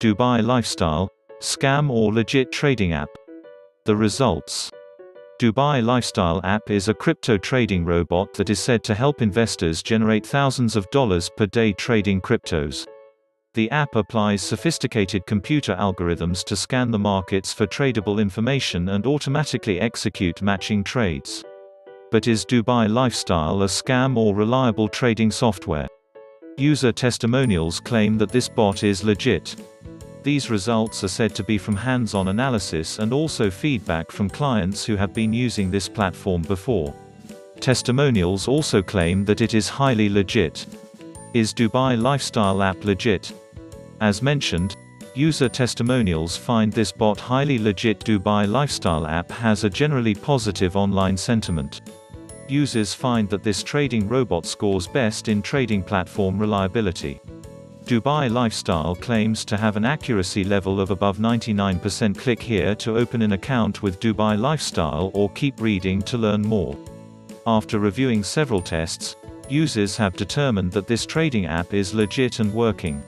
Dubai Lifestyle, scam or legit trading app. The results. Dubai Lifestyle app is a crypto trading robot that is said to help investors generate thousands of dollars per day trading cryptos. The app applies sophisticated computer algorithms to scan the markets for tradable information and automatically execute matching trades. But is Dubai Lifestyle a scam or reliable trading software? User testimonials claim that this bot is legit. These results are said to be from hands-on analysis and also feedback from clients who have been using this platform before. Testimonials also claim that it is highly legit. Is Dubai Lifestyle app legit? As mentioned, user testimonials find this bot highly legit Dubai Lifestyle app has a generally positive online sentiment. Users find that this trading robot scores best in trading platform reliability. Dubai Lifestyle claims to have an accuracy level of above 99% click here to open an account with Dubai Lifestyle or keep reading to learn more. After reviewing several tests, users have determined that this trading app is legit and working.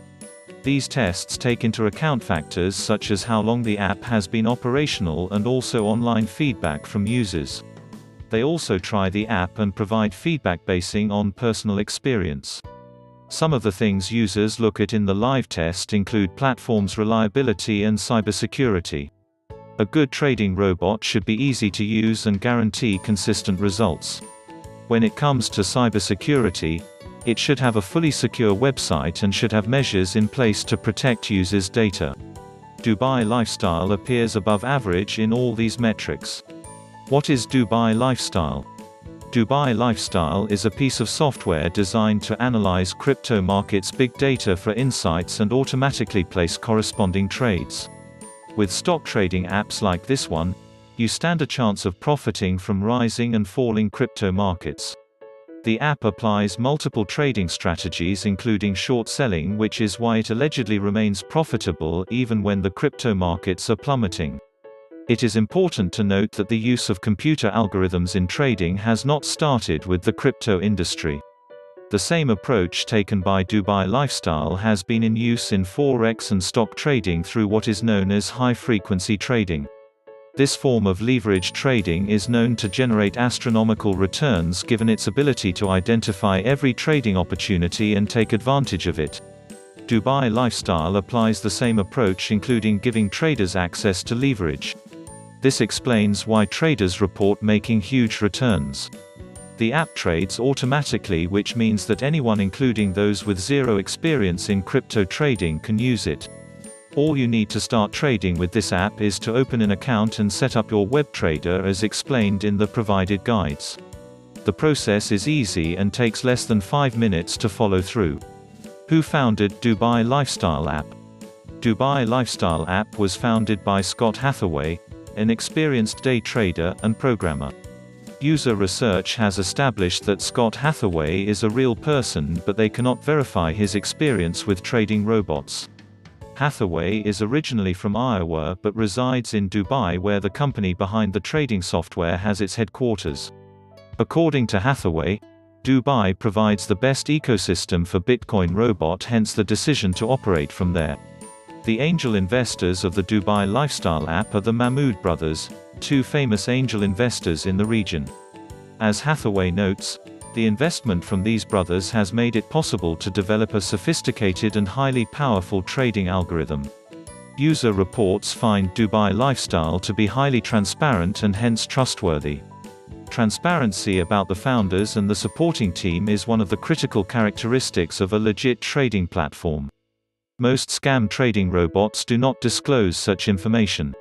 These tests take into account factors such as how long the app has been operational and also online feedback from users. They also try the app and provide feedback basing on personal experience. Some of the things users look at in the live test include platform's reliability and cybersecurity. A good trading robot should be easy to use and guarantee consistent results. When it comes to cybersecurity, it should have a fully secure website and should have measures in place to protect users' data. Dubai Lifestyle appears above average in all these metrics. What is Dubai Lifestyle? Dubai Lifestyle is a piece of software designed to analyze crypto markets' big data for insights and automatically place corresponding trades. With stock trading apps like this one, you stand a chance of profiting from rising and falling crypto markets. The app applies multiple trading strategies including short selling which is why it allegedly remains profitable even when the crypto markets are plummeting. It is important to note that the use of computer algorithms in trading has not started with the crypto industry. The same approach taken by Dubai Lifestyle has been in use in forex and stock trading through what is known as high-frequency trading. This form of leverage trading is known to generate astronomical returns given its ability to identify every trading opportunity and take advantage of it. Dubai Lifestyle applies the same approach including giving traders access to leverage. This explains why traders report making huge returns. The app trades automatically which means that anyone including those with zero experience in crypto trading can use it. All you need to start trading with this app is to open an account and set up your web trader as explained in the provided guides. The process is easy and takes less than 5 minutes to follow through. Who founded Dubai Lifestyle app? Dubai Lifestyle app was founded by Scott Hathaway, an experienced day trader and programmer. User research has established that Scott Hathaway is a real person but they cannot verify his experience with trading robots. Hathaway is originally from Iowa but resides in Dubai where the company behind the trading software has its headquarters. According to Hathaway, Dubai provides the best ecosystem for Bitcoin robot hence the decision to operate from there. The angel investors of the Dubai Lifestyle app are the Mahmood brothers, two famous angel investors in the region. As Hathaway notes, the investment from these brothers has made it possible to develop a sophisticated and highly powerful trading algorithm. User reports find Dubai Lifestyle to be highly transparent and hence trustworthy. Transparency about the founders and the supporting team is one of the critical characteristics of a legit trading platform. Most scam trading robots do not disclose such information.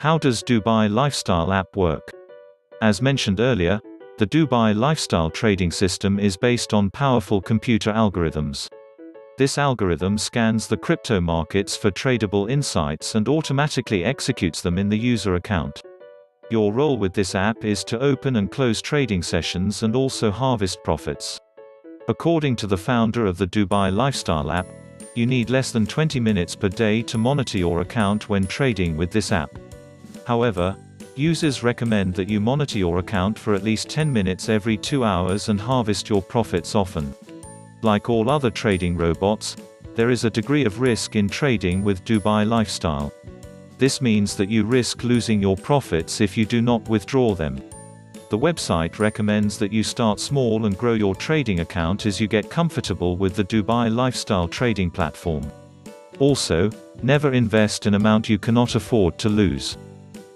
How does Dubai Lifestyle app work? As mentioned earlier, the Dubai lifestyle trading system is based on powerful computer algorithms. This algorithm scans the crypto markets for tradable insights and automatically executes them in the user account. Your role with this app is to open and close trading sessions and also harvest profits. According to the founder of the Dubai Lifestyle app, you need less than 20 minutes per day to monitor your account when trading with this app. However, Users recommend that you monitor your account for at least 10 minutes every 2 hours and harvest your profits often. Like all other trading robots, There is a degree of risk in trading with Dubai Lifestyle. This means that you risk losing your profits if you do not withdraw them. The website recommends that you start small and grow your trading account as you get comfortable with the Dubai Lifestyle trading platform. Also, never invest an amount you cannot afford to lose.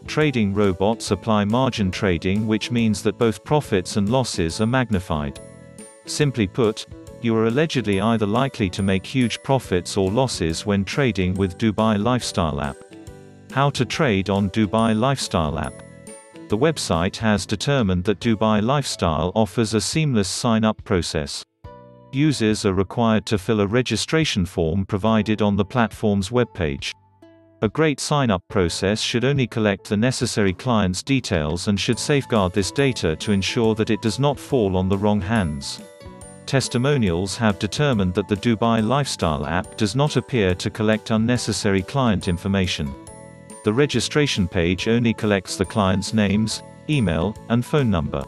Trading robots apply margin trading which means that both profits and losses are magnified. Simply put, you are allegedly either likely to make huge profits or losses when trading with Dubai Lifestyle app. How to trade on Dubai Lifestyle app. The website has determined that Dubai Lifestyle offers a seamless sign-up process. Users are required to fill a registration form provided on the platform's webpage. A great sign-up process should only collect the necessary client's details and should safeguard this data to ensure that it does not fall on the wrong hands. Testimonials have determined that the Dubai Lifestyle app does not appear to collect unnecessary client information. The registration page only collects the client's names, email, and phone number.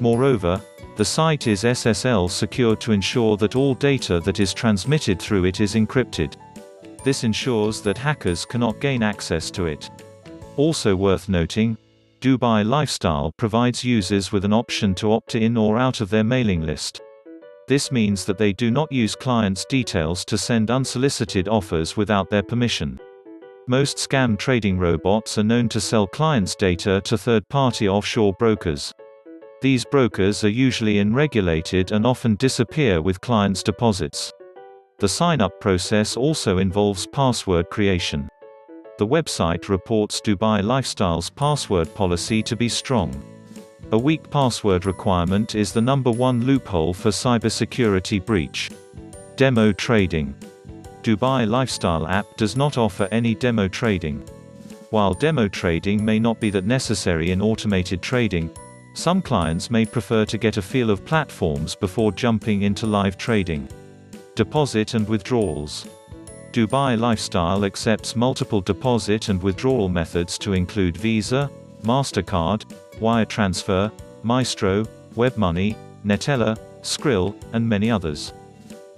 Moreover, the site is SSL secure to ensure that all data that is transmitted through it is encrypted. This ensures that hackers cannot gain access to it. Also worth noting, Dubai Lifestyle provides users with an option to opt in or out of their mailing list. This means that they do not use clients' details to send unsolicited offers without their permission. Most scam trading robots are known to sell clients' data to third-party offshore brokers. These brokers are usually unregulated and often disappear with clients' deposits. The sign-up process also involves password creation. The website reports Dubai Lifestyle's password policy to be strong. A weak password requirement is the number one loophole for cybersecurity breach. Demo trading. Dubai Lifestyle app does not offer any demo trading. While demo trading may not be that necessary in automated trading, some clients may prefer to get a feel of platforms before jumping into live trading. Deposit and withdrawals. Dubai Lifestyle accepts multiple deposit and withdrawal methods to include Visa, MasterCard, wire transfer, Maestro, WebMoney, Neteller, Skrill, and many others.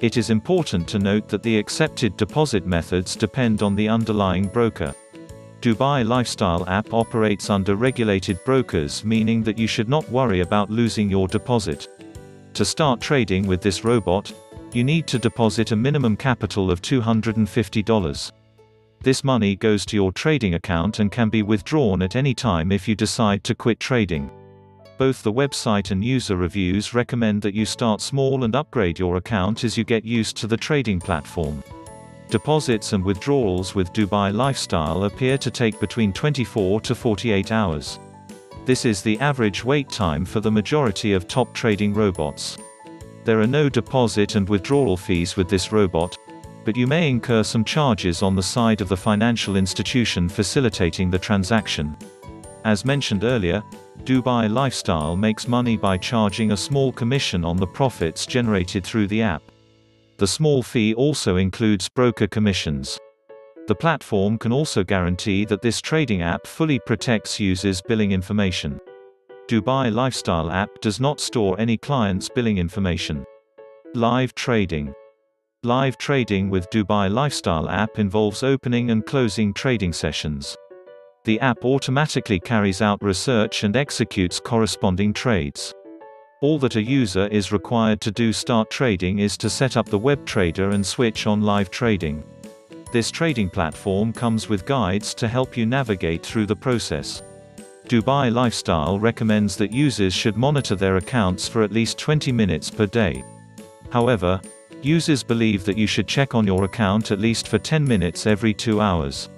It is important to note that the accepted deposit methods depend on the underlying broker. Dubai Lifestyle app operates under regulated brokers meaning that you should not worry about losing your deposit. To start trading with this robot, you need to deposit a minimum capital of $250. This money goes to your trading account and can be withdrawn at any time if you decide to quit trading. Both the website and user reviews recommend that you start small and upgrade your account as you get used to the trading platform. Deposits and withdrawals with Dubai Lifestyle appear to take between 24 to 48 hours. This is the average wait time for the majority of top trading robots. There are no deposit and withdrawal fees with this robot, but you may incur some charges on the side of the financial institution facilitating the transaction. As mentioned earlier, Dubai Lifestyle makes money by charging a small commission on the profits generated through the app. The small fee also includes broker commissions. The platform can also guarantee that this trading app fully protects users' billing information. Dubai Lifestyle app does not store any clients' billing information. Live trading. Live trading with Dubai Lifestyle app involves opening and closing trading sessions. The app automatically carries out research and executes corresponding trades. All that a user is required to do start trading is to set up the web trader and switch on live trading. This trading platform comes with guides to help you navigate through the process. Dubai Lifestyle recommends that users should monitor their accounts for at least 20 minutes per day. However, users believe that you should check on your account at least for 10 minutes every 2 hours.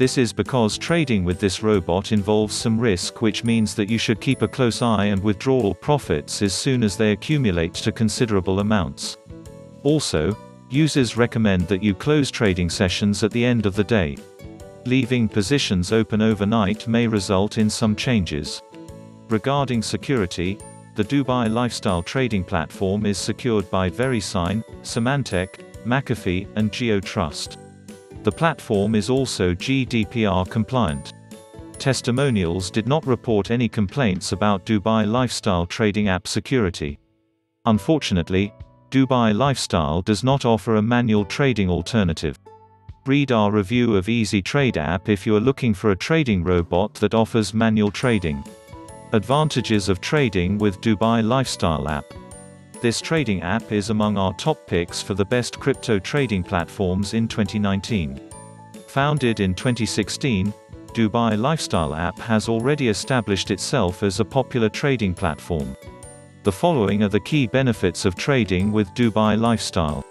This is because trading with this robot involves some risk which means that you should keep a close eye and withdraw profits as soon as they accumulate to considerable amounts. Also, users recommend that you close trading sessions at the end of the day. Leaving positions open overnight may result in some changes. Regarding security, the Dubai Lifestyle trading platform is secured by VeriSign, Symantec, McAfee, and GeoTrust. The platform is also GDPR compliant. Testimonials did not report any complaints about Dubai lifestyle trading app security. Unfortunately, Dubai Lifestyle does not offer a manual trading alternative. Read our review of Easy Trade app if you are looking for a trading robot that offers manual trading. Advantages of trading with Dubai Lifestyle app. This trading app is among our top picks for the best crypto trading platforms in 2019. Founded in 2016, Dubai Lifestyle app has already established itself as a popular trading platform. The following are the key benefits of trading with Dubai Lifestyle.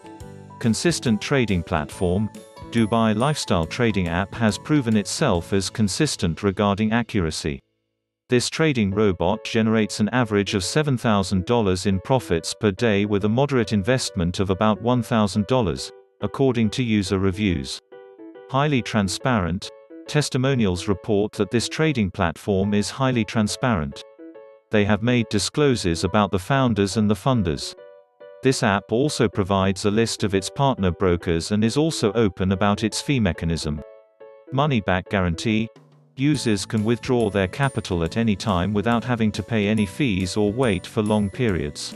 Consistent trading platform, Dubai Lifestyle Trading app has proven itself as consistent regarding accuracy. This trading robot generates an average of $7,000 in profits per day with a moderate investment of about $1,000, according to user reviews. Highly transparent, testimonials report that this trading platform is highly transparent. They have made disclosures about the founders and the funders. This app also provides a list of its partner brokers and is also open about its fee mechanism. Money back guarantee users can withdraw their capital at any time without having to pay any fees or wait for long periods.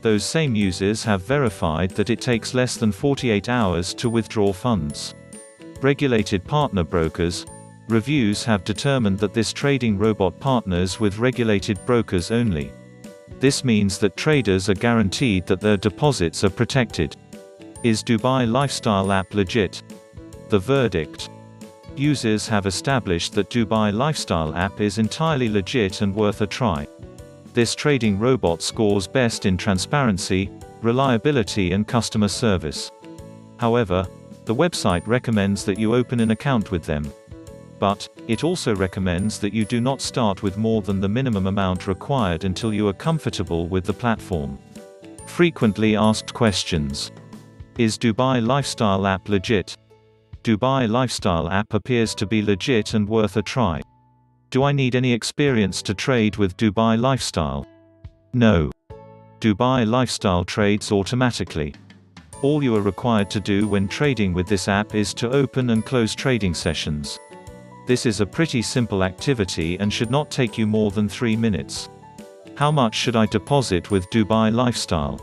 Those same users have verified that it takes less than 48 hours to withdraw funds. Regulated partner brokers, reviews have determined that this trading robot partners with regulated brokers only. This means that traders are guaranteed that their deposits are protected. Is Dubai Lifestyle app legit? The verdict. Users have established that Dubai Lifestyle app is entirely legit and worth a try. This trading robot scores best in transparency, reliability and customer service. However, the website recommends that you open an account with them. But, it also recommends that you do not start with more than the minimum amount required until you are comfortable with the platform. Frequently asked questions. Is Dubai Lifestyle app legit? Dubai Lifestyle app appears to be legit and worth a try. Do I need any experience to trade with Dubai Lifestyle? No. Dubai Lifestyle trades automatically. All you are required to do when trading with this app is to open and close trading sessions. This is a pretty simple activity and should not take you more than 3 minutes. How much should I deposit with Dubai Lifestyle?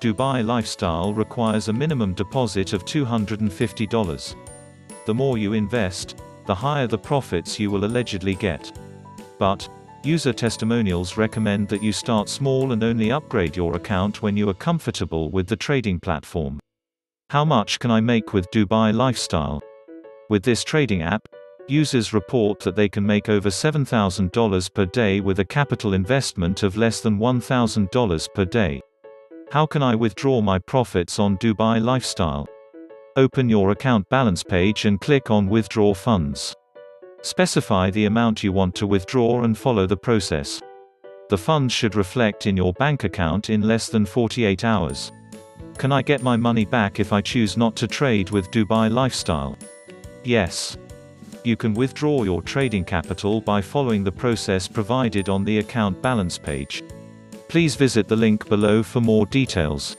Dubai Lifestyle requires a minimum deposit of $250. The more you invest, the higher the profits you will allegedly get. But, user testimonials recommend that you start small and only upgrade your account when you are comfortable with the trading platform. How much can I make with Dubai Lifestyle? With this trading app, Users report that they can make over $7,000 per day with a capital investment of less than $1,000 per day. How can I withdraw my profits on Dubai Lifestyle? Open your account balance page and click on Withdraw Funds. Specify the amount you want to withdraw and follow the process. The funds should reflect in your bank account in less than 48 hours. Can I get my money back if I choose not to trade with Dubai Lifestyle? Yes. You can withdraw your trading capital by following the process provided on the account balance page. Please visit the link below for more details.